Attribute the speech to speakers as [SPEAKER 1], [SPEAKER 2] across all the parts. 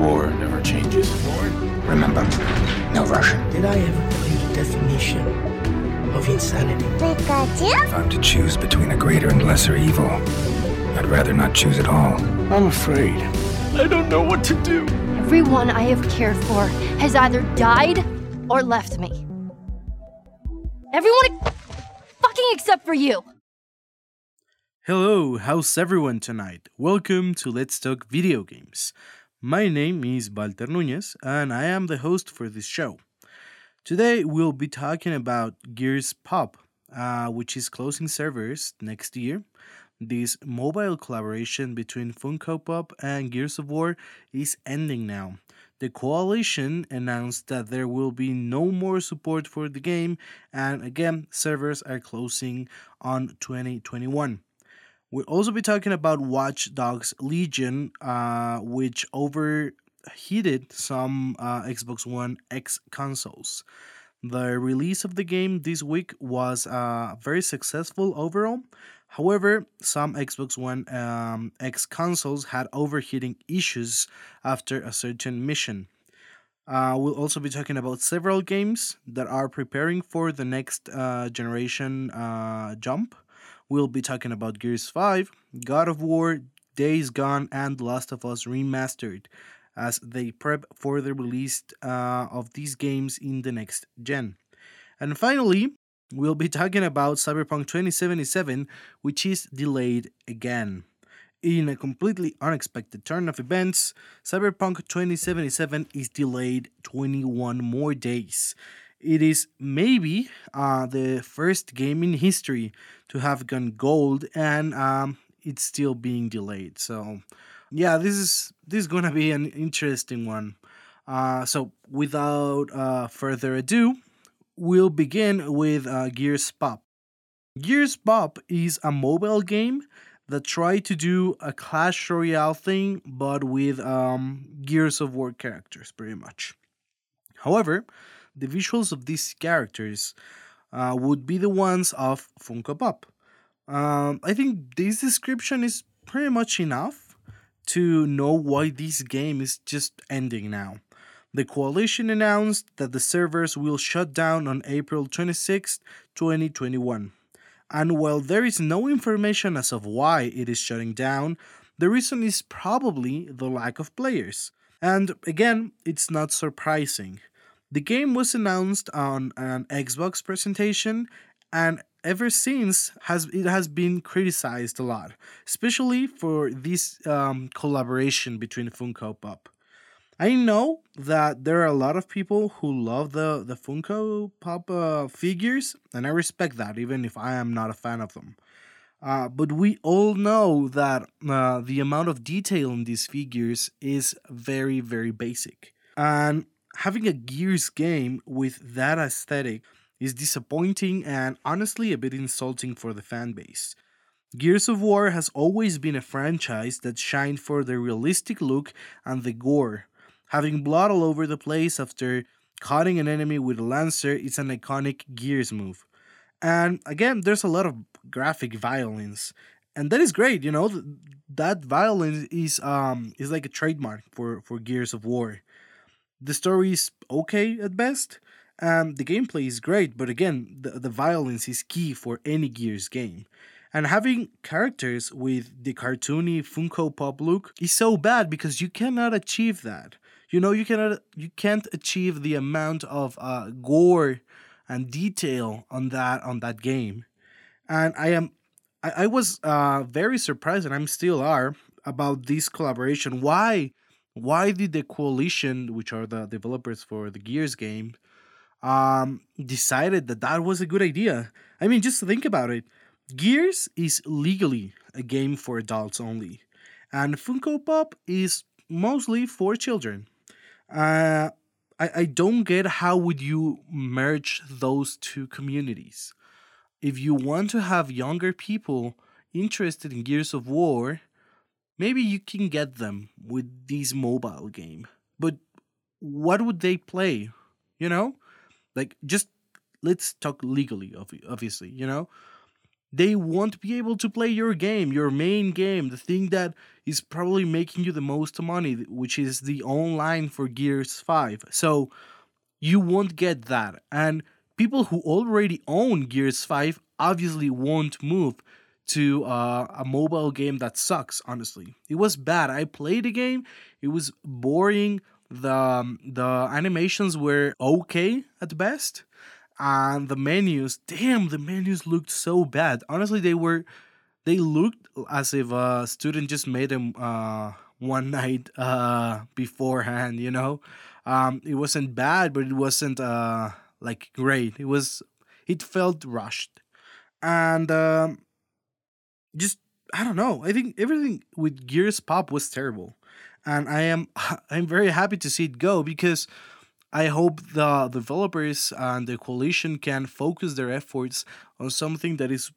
[SPEAKER 1] War never changes.
[SPEAKER 2] Remember, no Russian.
[SPEAKER 3] Did I ever tell you the definition of insanity?
[SPEAKER 2] If I'm to choose between a greater and lesser evil, I'd rather not choose at all.
[SPEAKER 1] I'm afraid. I don't know what to do.
[SPEAKER 4] Everyone I have cared for has either died or left me. Everyone fucking except for you.
[SPEAKER 5] Hello, how's everyone tonight? Welcome to Let's Talk Video Games. My name is Walter Nunez, and I am the host for this show. Today, we'll be talking about Gears Pop, uh, which is closing servers next year. This mobile collaboration between Funko Pop and Gears of War is ending now. The coalition announced that there will be no more support for the game, and again, servers are closing on 2021. We'll also be talking about Watch Dogs Legion, uh, which overheated some uh, Xbox One X consoles. The release of the game this week was uh, very successful overall. However, some Xbox One um, X consoles had overheating issues after a certain mission. Uh, we'll also be talking about several games that are preparing for the next uh, generation uh, jump. We'll be talking about Gears 5, God of War, Days Gone, and Last of Us Remastered as they prep for the release uh, of these games in the next gen. And finally, we'll be talking about Cyberpunk 2077, which is delayed again. In a completely unexpected turn of events, Cyberpunk 2077 is delayed 21 more days. It is maybe uh, the first game in history to have gone gold, and um, it's still being delayed. So, yeah, this is this is gonna be an interesting one. Uh, so, without uh, further ado, we'll begin with uh, Gears Pop. Gears Pop is a mobile game that tried to do a Clash Royale thing, but with um, Gears of War characters, pretty much. However, the visuals of these characters uh, would be the ones of Funko Pop. Um, I think this description is pretty much enough to know why this game is just ending now. The coalition announced that the servers will shut down on April 26, 2021. And while there is no information as of why it is shutting down, the reason is probably the lack of players. And again, it's not surprising. The game was announced on an Xbox presentation and ever since has it has been criticized a lot, especially for this um, collaboration between Funko Pop. I know that there are a lot of people who love the the Funko Pop uh, figures, and I respect that, even if I am not a fan of them. Uh, but we all know that uh, the amount of detail in these figures is very, very basic. And having a Gears game with that aesthetic is disappointing and honestly a bit insulting for the fanbase. Gears of War has always been a franchise that shined for the realistic look and the gore. Having blood all over the place after cutting an enemy with a lancer is an iconic Gears move. And again, there's a lot of graphic violence. And that is great, you know, that violence is um is like a trademark for for Gears of War. The story is okay at best. Um, the gameplay is great, but again, the, the violence is key for any Gears game. And having characters with the cartoony Funko Pop look is so bad because you cannot achieve that. You know, you cannot you can't achieve the amount of uh, gore and detail on that on that game. And I am I, I was uh, very surprised, and I'm still are about this collaboration. Why why did the coalition, which are the developers for the Gears game, um, decided that that was a good idea? I mean, just think about it. Gears is legally a game for adults only, and Funko Pop is mostly for children. Uh, I, I don't get how would you merge those two communities. If you want to have younger people interested in Gears of War, maybe you can get them with this mobile game. But what would they play? You know? Like just let's talk legally obviously, you know? they won't be able to play your game, your main game, the thing that is probably making you the most money, which is the online for Gears 5. So you won't get that. And people who already own Gears 5 obviously won't move to uh, a mobile game that sucks, honestly. It was bad. I played the game, it was boring. The, um, the animations were okay at best and the menus damn the menus looked so bad honestly they were they looked as if a student just made them uh, one night uh, beforehand you know um, it wasn't bad but it wasn't uh, like great it was it felt rushed and um, just i don't know i think everything with gears pop was terrible and i am i'm very happy to see it go because I hope the developers and the coalition can focus their efforts on something that is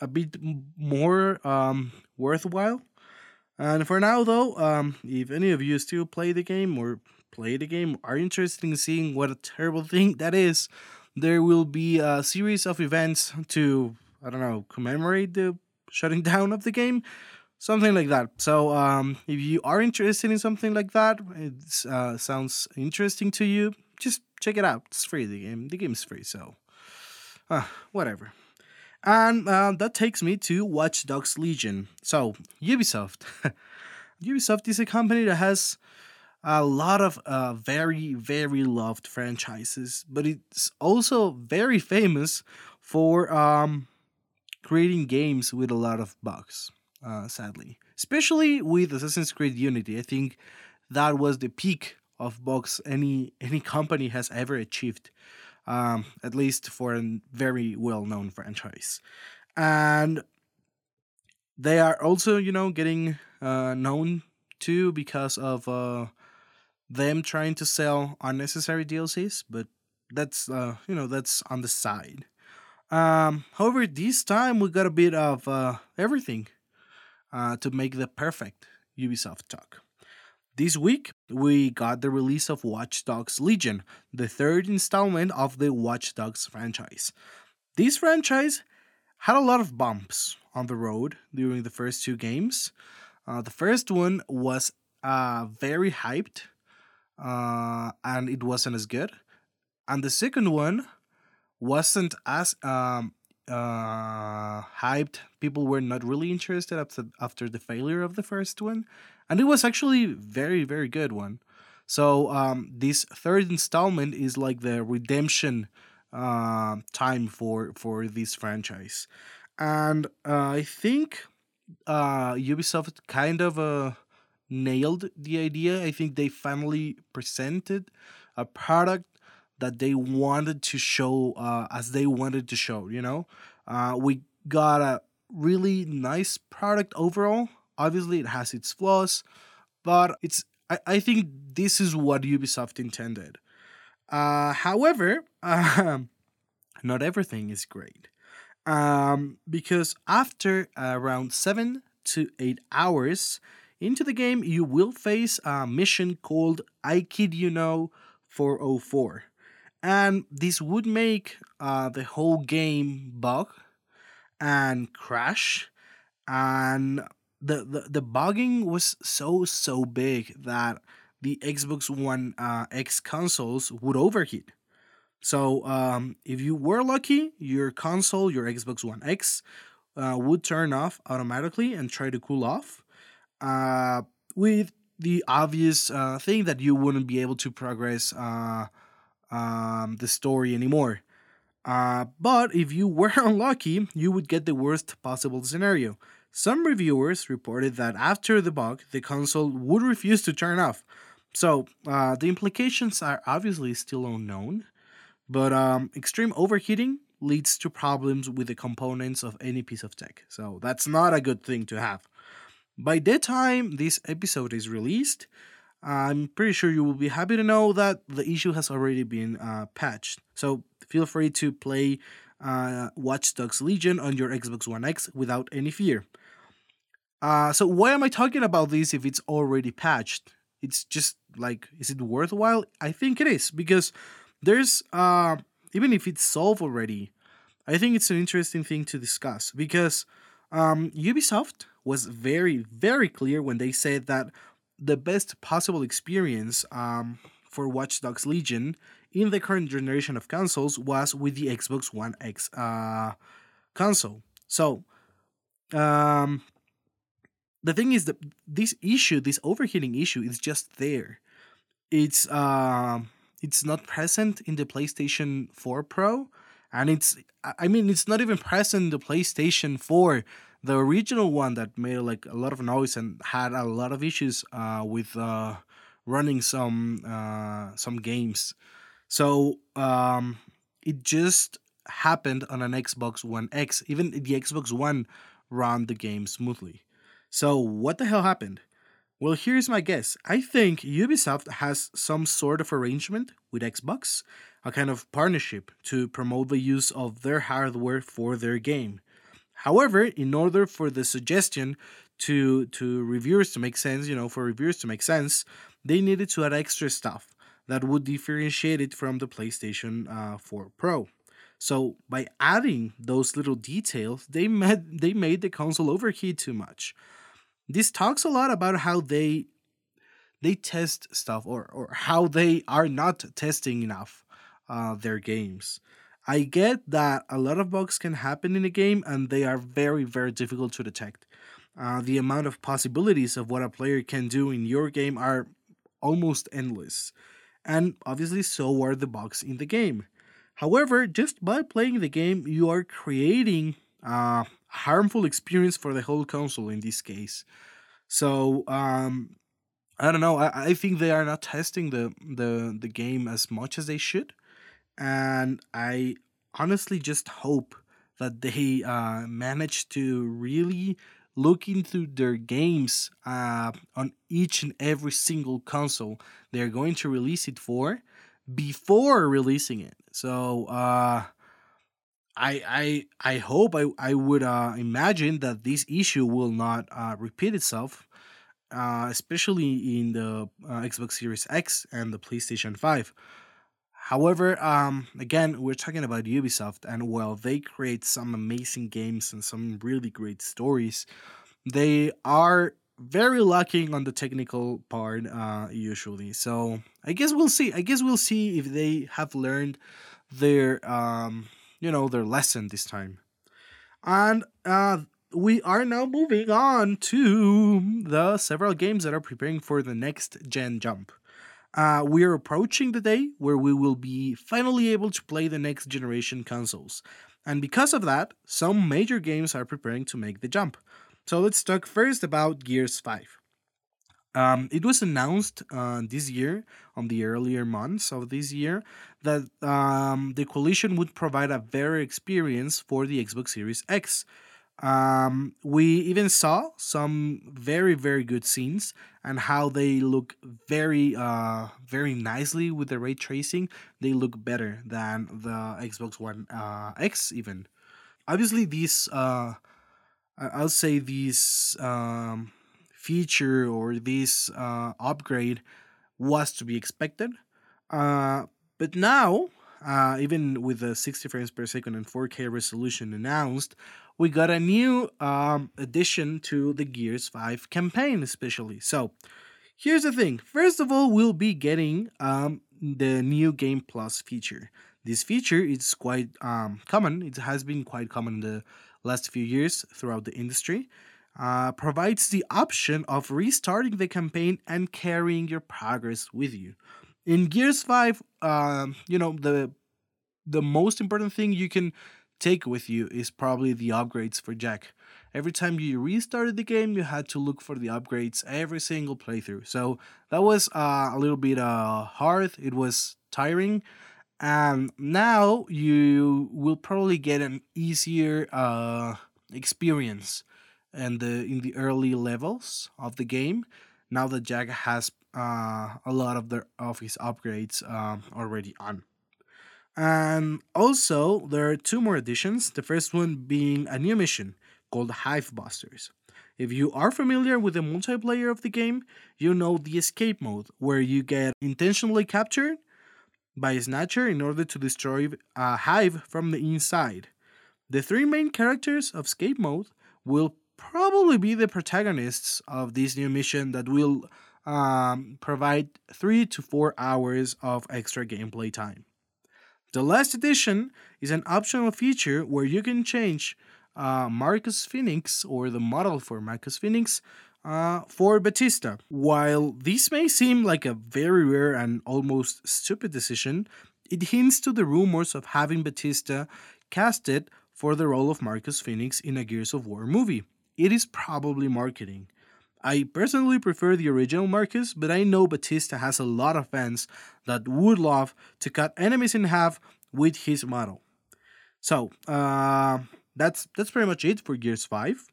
[SPEAKER 5] a bit more um, worthwhile. And for now, though, um, if any of you still play the game or play the game, are interested in seeing what a terrible thing that is, there will be a series of events to, I don't know, commemorate the shutting down of the game something like that. So um, if you are interested in something like that, it uh, sounds interesting to you, just check it out. It's free. The game, the game is free, so uh, whatever. And uh, that takes me to Watch Dogs Legion. So Ubisoft, Ubisoft is a company that has a lot of uh, very very loved franchises, but it's also very famous for um, creating games with a lot of bugs uh, sadly. Especially with Assassin's Creed Unity, I think that was the peak of bugs any any company has ever achieved, um, at least for a very well known franchise, and they are also you know getting uh, known too because of uh, them trying to sell unnecessary DLCs, but that's uh, you know that's on the side. Um, however, this time we got a bit of uh, everything uh, to make the perfect Ubisoft talk. This week, we got the release of Watch Dogs Legion, the third installment of the Watch Dogs franchise. This franchise had a lot of bumps on the road during the first two games. Uh, the first one was uh, very hyped, uh, and it wasn't as good. And the second one wasn't as um, uh, hyped. People were not really interested after after the failure of the first one, and it was actually very very good one. So um, this third installment is like the redemption uh, time for for this franchise, and uh, I think uh, Ubisoft kind of uh, nailed the idea. I think they finally presented a product that they wanted to show uh, as they wanted to show. You know, uh, we got a really nice product overall. Obviously, it has its flaws, but it's. I, I think this is what Ubisoft intended. Uh, however, um, not everything is great. Um, because after around seven to eight hours into the game, you will face a mission called I Kid You Know 404 and this would make uh, the whole game bug and crash and the, the the bugging was so so big that the Xbox One uh, X consoles would overheat. So um, if you were lucky, your console, your Xbox One X, uh, would turn off automatically and try to cool off. Uh, with the obvious uh, thing that you wouldn't be able to progress uh, um, the story anymore. Uh, but if you were unlucky, you would get the worst possible scenario. Some reviewers reported that after the bug, the console would refuse to turn off. So uh, the implications are obviously still unknown, but um, extreme overheating leads to problems with the components of any piece of tech. So that's not a good thing to have. By the time this episode is released, I'm pretty sure you will be happy to know that the issue has already been uh, patched. So feel free to play uh, Watch Dogs Legion on your Xbox One X without any fear. Uh, so why am I talking about this if it's already patched? It's just like, is it worthwhile? I think it is because there's uh, even if it's solved already, I think it's an interesting thing to discuss because um, Ubisoft was very, very clear when they said that the best possible experience um, for Watch Dogs Legion in the current generation of consoles was with the Xbox One X uh, console. So, um, the thing is that this issue, this overheating issue, is just there. It's uh, it's not present in the PlayStation 4 Pro, and it's I mean it's not even present in the PlayStation 4, the original one that made like a lot of noise and had a lot of issues uh, with uh, running some uh, some games. So um, it just happened on an Xbox One X. Even the Xbox One ran the game smoothly. So what the hell happened? Well, here's my guess. I think Ubisoft has some sort of arrangement with Xbox, a kind of partnership to promote the use of their hardware for their game. However, in order for the suggestion to to reviewers to make sense, you know, for reviewers to make sense, they needed to add extra stuff that would differentiate it from the PlayStation uh, 4 Pro. So by adding those little details, they made they made the console overheat too much. This talks a lot about how they they test stuff or or how they are not testing enough uh, their games. I get that a lot of bugs can happen in a game and they are very very difficult to detect. Uh, the amount of possibilities of what a player can do in your game are almost endless, and obviously so are the bugs in the game. However, just by playing the game, you are creating a harmful experience for the whole console in this case. So um, I don't know. I, I think they are not testing the, the the game as much as they should, and I honestly just hope that they uh, manage to really look into their games uh, on each and every single console they're going to release it for before releasing it. So uh, I I I hope I I would uh, imagine that this issue will not uh, repeat itself, uh, especially in the uh, Xbox Series X and the PlayStation Five. However, um, again, we're talking about Ubisoft, and while they create some amazing games and some really great stories, they are very lacking on the technical part uh, usually. So I guess we'll see. I guess we'll see if they have learned their um, you know their lesson this time. And uh, we are now moving on to the several games that are preparing for the next gen jump. Uh, we are approaching the day where we will be finally able to play the next generation consoles. And because of that, some major games are preparing to make the jump. So let's talk first about Gears 5. Um, it was announced uh, this year, on the earlier months of this year, that um, the coalition would provide a better experience for the Xbox Series X. Um, we even saw some very, very good scenes and how they look very, uh, very nicely with the ray tracing. They look better than the Xbox One uh, X, even. Obviously, these uh, I'll say this um, feature or this uh, upgrade was to be expected. Uh, but now, uh, even with the 60 frames per second and 4K resolution announced, we got a new um, addition to the Gears 5 campaign, especially. So, here's the thing first of all, we'll be getting um, the new Game Plus feature. This feature is quite um, common, it has been quite common in the last few years throughout the industry, uh, provides the option of restarting the campaign and carrying your progress with you. In Gears 5, um, you know, the the most important thing you can take with you is probably the upgrades for Jack. Every time you restarted the game, you had to look for the upgrades every single playthrough. So that was uh, a little bit uh, hard. It was tiring and now you will probably get an easier uh, experience the in the early levels of the game now that Jack has uh, a lot of the of his upgrades um, already on. And also there are two more additions. The first one being a new mission called Hive Busters. If you are familiar with the multiplayer of the game, you know the escape mode where you get intentionally captured by a snatcher in order to destroy a hive from the inside. The three main characters of Escape Mode will probably be the protagonists of this new mission that will um, provide three to four hours of extra gameplay time. The last edition is an optional feature where you can change uh, Marcus Phoenix or the model for Marcus Phoenix uh, for Batista. While this may seem like a very rare and almost stupid decision, it hints to the rumors of having Batista casted for the role of Marcus Phoenix in a Gears of War movie. It is probably marketing. I personally prefer the original Marcus, but I know Batista has a lot of fans that would love to cut enemies in half with his model. So uh, that's that's pretty much it for Gears Five.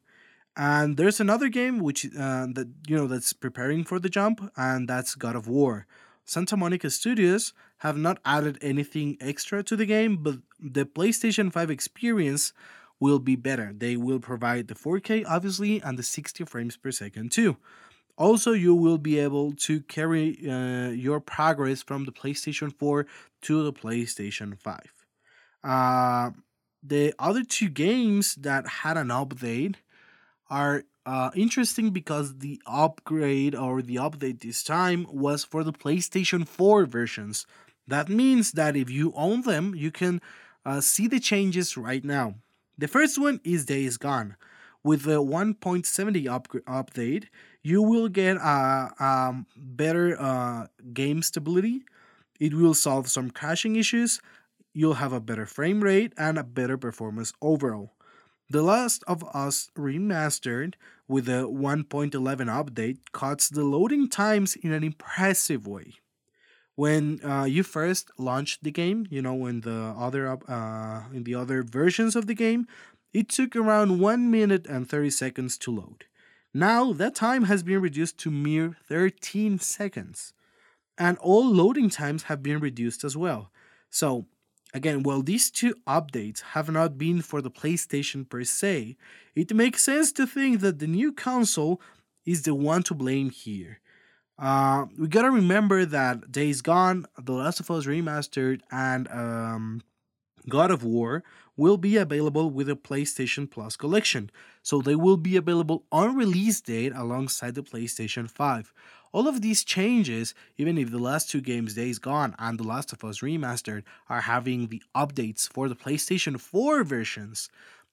[SPEAKER 5] And there's another game which uh, that you know that's preparing for the jump, and that's God of War. Santa Monica Studios have not added anything extra to the game, but the PlayStation 5 experience will be better. They will provide the 4K, obviously, and the 60 frames per second, too. Also, you will be able to carry uh, your progress from the PlayStation 4 to the PlayStation 5. Uh, the other two games that had an update are uh, interesting because the upgrade or the update this time was for the PlayStation 4 versions. That means that if you own them, you can uh, see the changes right now. The first one is Days Gone. With the 1.70 up- update, you will get a, a better uh, game stability. It will solve some crashing issues. You'll have a better frame rate and a better performance overall. The Last of Us Remastered with the 1.11 update cuts the loading times in an impressive way. When uh, you first launched the game, you know, in the other uh, in the other versions of the game, it took around 1 minute and 30 seconds to load. Now that time has been reduced to mere 13 seconds. And all loading times have been reduced as well. So Again, while these two updates have not been for the PlayStation per se, it makes sense to think that the new console is the one to blame here. Uh, we gotta remember that Days Gone, The Last of Us Remastered, and um, God of War will be available with the PlayStation Plus collection, so they will be available on release date alongside the PlayStation 5. All of these changes, even if the last two games, Days Gone and The Last of Us Remastered, are having the updates for the PlayStation 4 versions,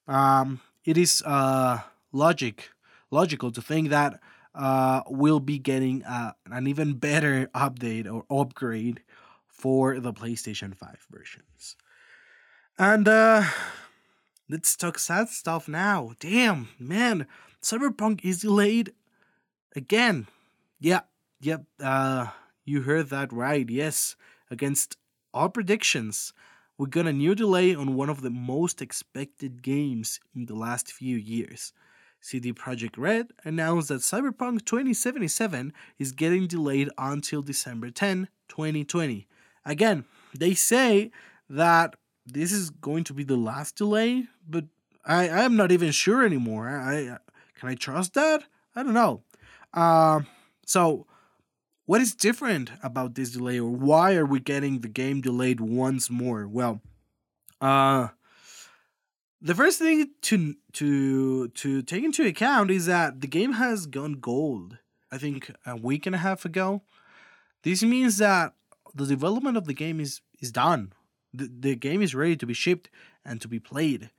[SPEAKER 5] um, it is uh, logic logical to think that uh, we'll be getting uh, an even better update or upgrade for the PlayStation 5 versions. And uh, let's talk sad stuff now. Damn, man, Cyberpunk is delayed again. Yeah, yep, uh, you heard that right. Yes, against all predictions, we got a new delay on one of the most expected games in the last few years. CD Projekt Red announced that Cyberpunk 2077 is getting delayed until December 10, 2020. Again, they say that this is going to be the last delay, but I I am not even sure anymore. I, I can I trust that? I don't know. Uh, so what is different about this delay or why are we getting the game delayed once more? Well, uh the first thing to to to take into account is that the game has gone gold. I think a week and a half ago. This means that the development of the game is is done. The, the game is ready to be shipped and to be played.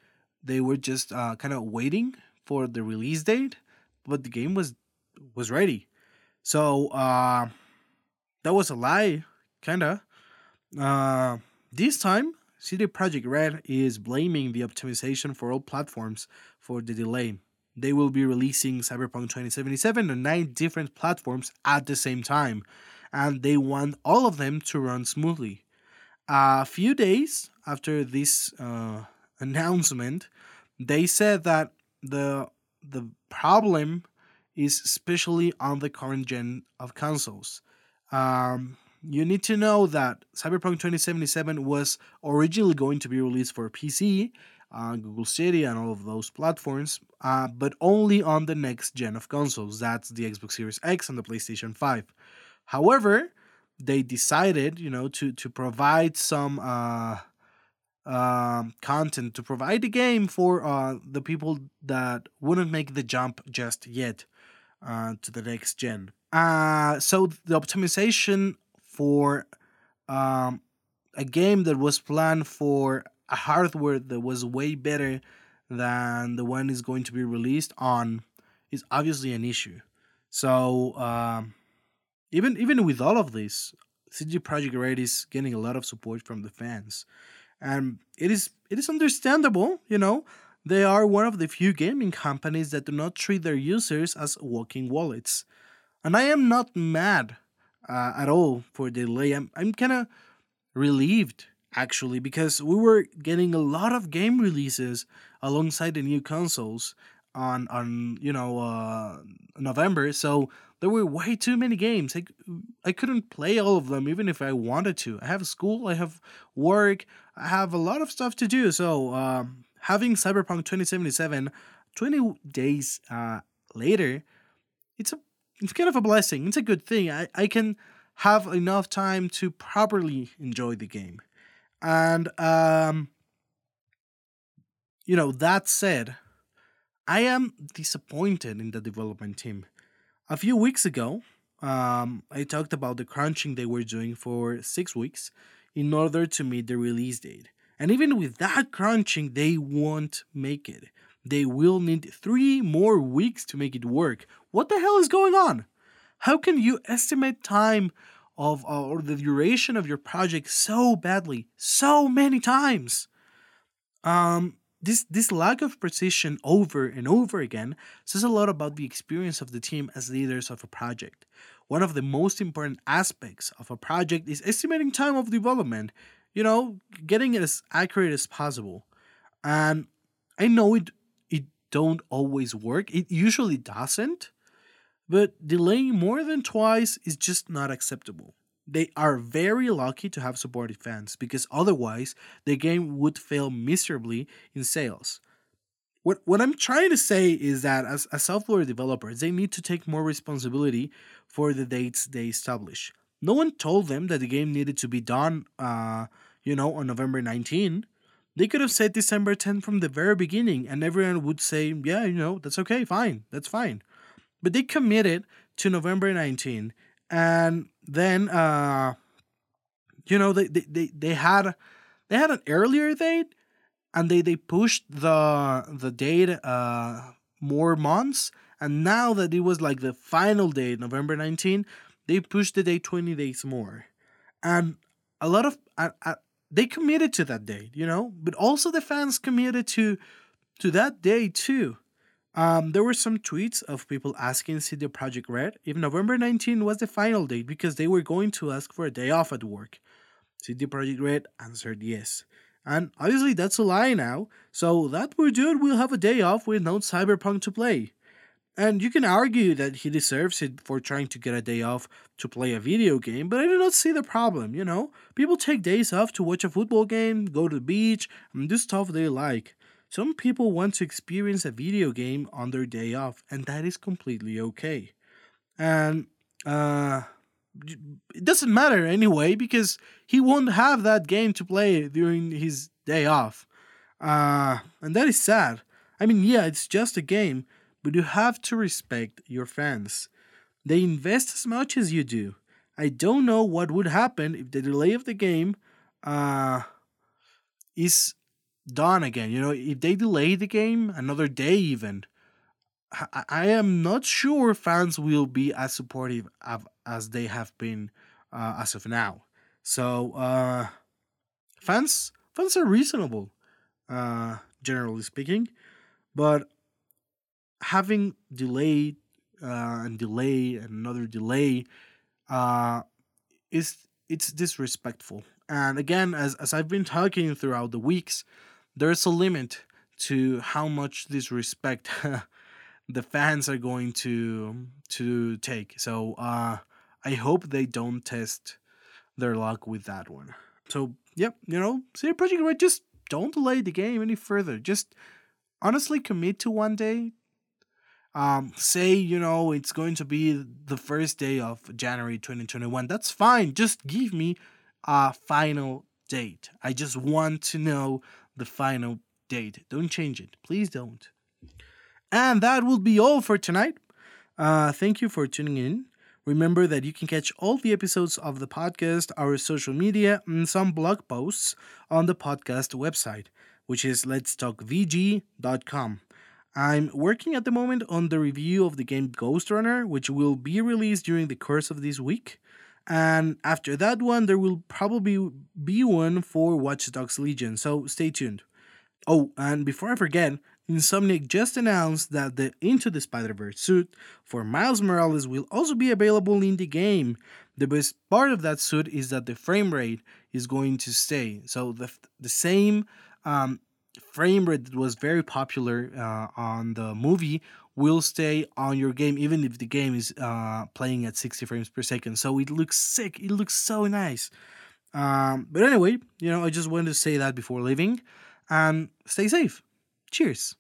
[SPEAKER 5] They were just uh, kind of waiting for the release date, but the game was was ready. So uh, that was a lie, kinda. Uh, this time, CD Projekt Red is blaming the optimization for all platforms for the delay. They will be releasing Cyberpunk 2077 on nine different platforms at the same time, and they want all of them to run smoothly. A few days after this uh, announcement, they said that the the problem is especially on the current gen of consoles. Um, you need to know that Cyberpunk 2077 was originally going to be released for PC, uh, Google Stadia, and all of those platforms, uh, but only on the next gen of consoles. That's the Xbox Series X and the PlayStation 5. However, they decided, you know, to to provide some uh, um, content to provide the game for uh, the people that wouldn't make the jump just yet uh, to the next gen. Uh, so the optimization for um, a game that was planned for a hardware that was way better than the one is going to be released on is obviously an issue. So um, even even with all of this, CD Projekt Red is getting a lot of support from the fans, and it is it is understandable. You know, they are one of the few gaming companies that do not treat their users as walking wallets, and I am not mad uh, at all for the delay. I'm I'm kind of relieved actually because we were getting a lot of game releases alongside the new consoles on on you know uh, November. So there were way too many games. I, I couldn't play all of them even if I wanted to. I have school, I have work, I have a lot of stuff to do. So um, having Cyberpunk 2077 20 days uh, later, it's a it's kind of a blessing. It's a good thing. I, I can have enough time to properly enjoy the game. And um you know, that said, I am disappointed in the development team. A few weeks ago, um, I talked about the crunching they were doing for six weeks in order to meet the release date. And even with that crunching, they won't make it. They will need three more weeks to make it work. What the hell is going on? How can you estimate time of uh, or the duration of your project so badly, so many times? Um, this this lack of precision over and over again says a lot about the experience of the team as leaders of a project. One of the most important aspects of a project is estimating time of development, you know, getting it as accurate as possible. And I know it don't always work. It usually doesn't. But delaying more than twice is just not acceptable they are very lucky to have supportive fans because otherwise the game would fail miserably in sales. What, what I'm trying to say is that as, as software developers, they need to take more responsibility for the dates they establish. No one told them that the game needed to be done, uh, you know, on November 19. They could have said December 10 from the very beginning, and everyone would say, yeah, you know, that's okay, fine, that's fine. But they committed to November 19, and then uh you know they, they they they had they had an earlier date and they they pushed the the date uh more months and now that it was like the final date november 19 they pushed the date 20 days more and a lot of they committed to that date you know but also the fans committed to to that day too um, there were some tweets of people asking CD Projekt Red if November 19 was the final date because they were going to ask for a day off at work. CD Projekt Red answered yes. And obviously that's a lie now, so that dude will have a day off with no Cyberpunk to play. And you can argue that he deserves it for trying to get a day off to play a video game, but I do not see the problem, you know? People take days off to watch a football game, go to the beach, and do stuff they like. Some people want to experience a video game on their day off, and that is completely okay. And uh, it doesn't matter anyway because he won't have that game to play during his day off. Uh, and that is sad. I mean, yeah, it's just a game, but you have to respect your fans. They invest as much as you do. I don't know what would happen if the delay of the game uh, is done again. You know, if they delay the game another day, even, I, am not sure fans will be as supportive of, as they have been uh, as of now. So, uh, fans fans are reasonable, uh, generally speaking, but having delay uh, and delay and another delay uh, is it's disrespectful. And again, as as I've been talking throughout the weeks, there's a limit to how much disrespect the fans are going to to take. So uh, I hope they don't test their luck with that one. So yep, you know, CD Projekt Red, just don't delay the game any further. Just honestly commit to one day. Um, say you know it's going to be the first day of January 2021. That's fine. Just give me a final date. I just want to know the final date. Don't change it. Please don't. And that will be all for tonight. Uh, thank you for tuning in. Remember that you can catch all the episodes of the podcast, our social media, and some blog posts on the podcast website, which is letstalkvg.com. I'm working at the moment on the review of the game Ghost Runner, which will be released during the course of this week. And after that one, there will probably be one for Watch Dogs Legion, so stay tuned. Oh, and before I forget, Insomniac just announced that the Into the Spider Verse suit for Miles Morales will also be available in the game. The best part of that suit is that the frame rate is going to stay. So the, the same um, frame rate that was very popular uh, on the movie will stay on your game even if the game is uh, playing at 60 frames per second. So it looks sick. It looks so nice. Um, but anyway, you know, I just wanted to say that before leaving and stay safe. Cheers.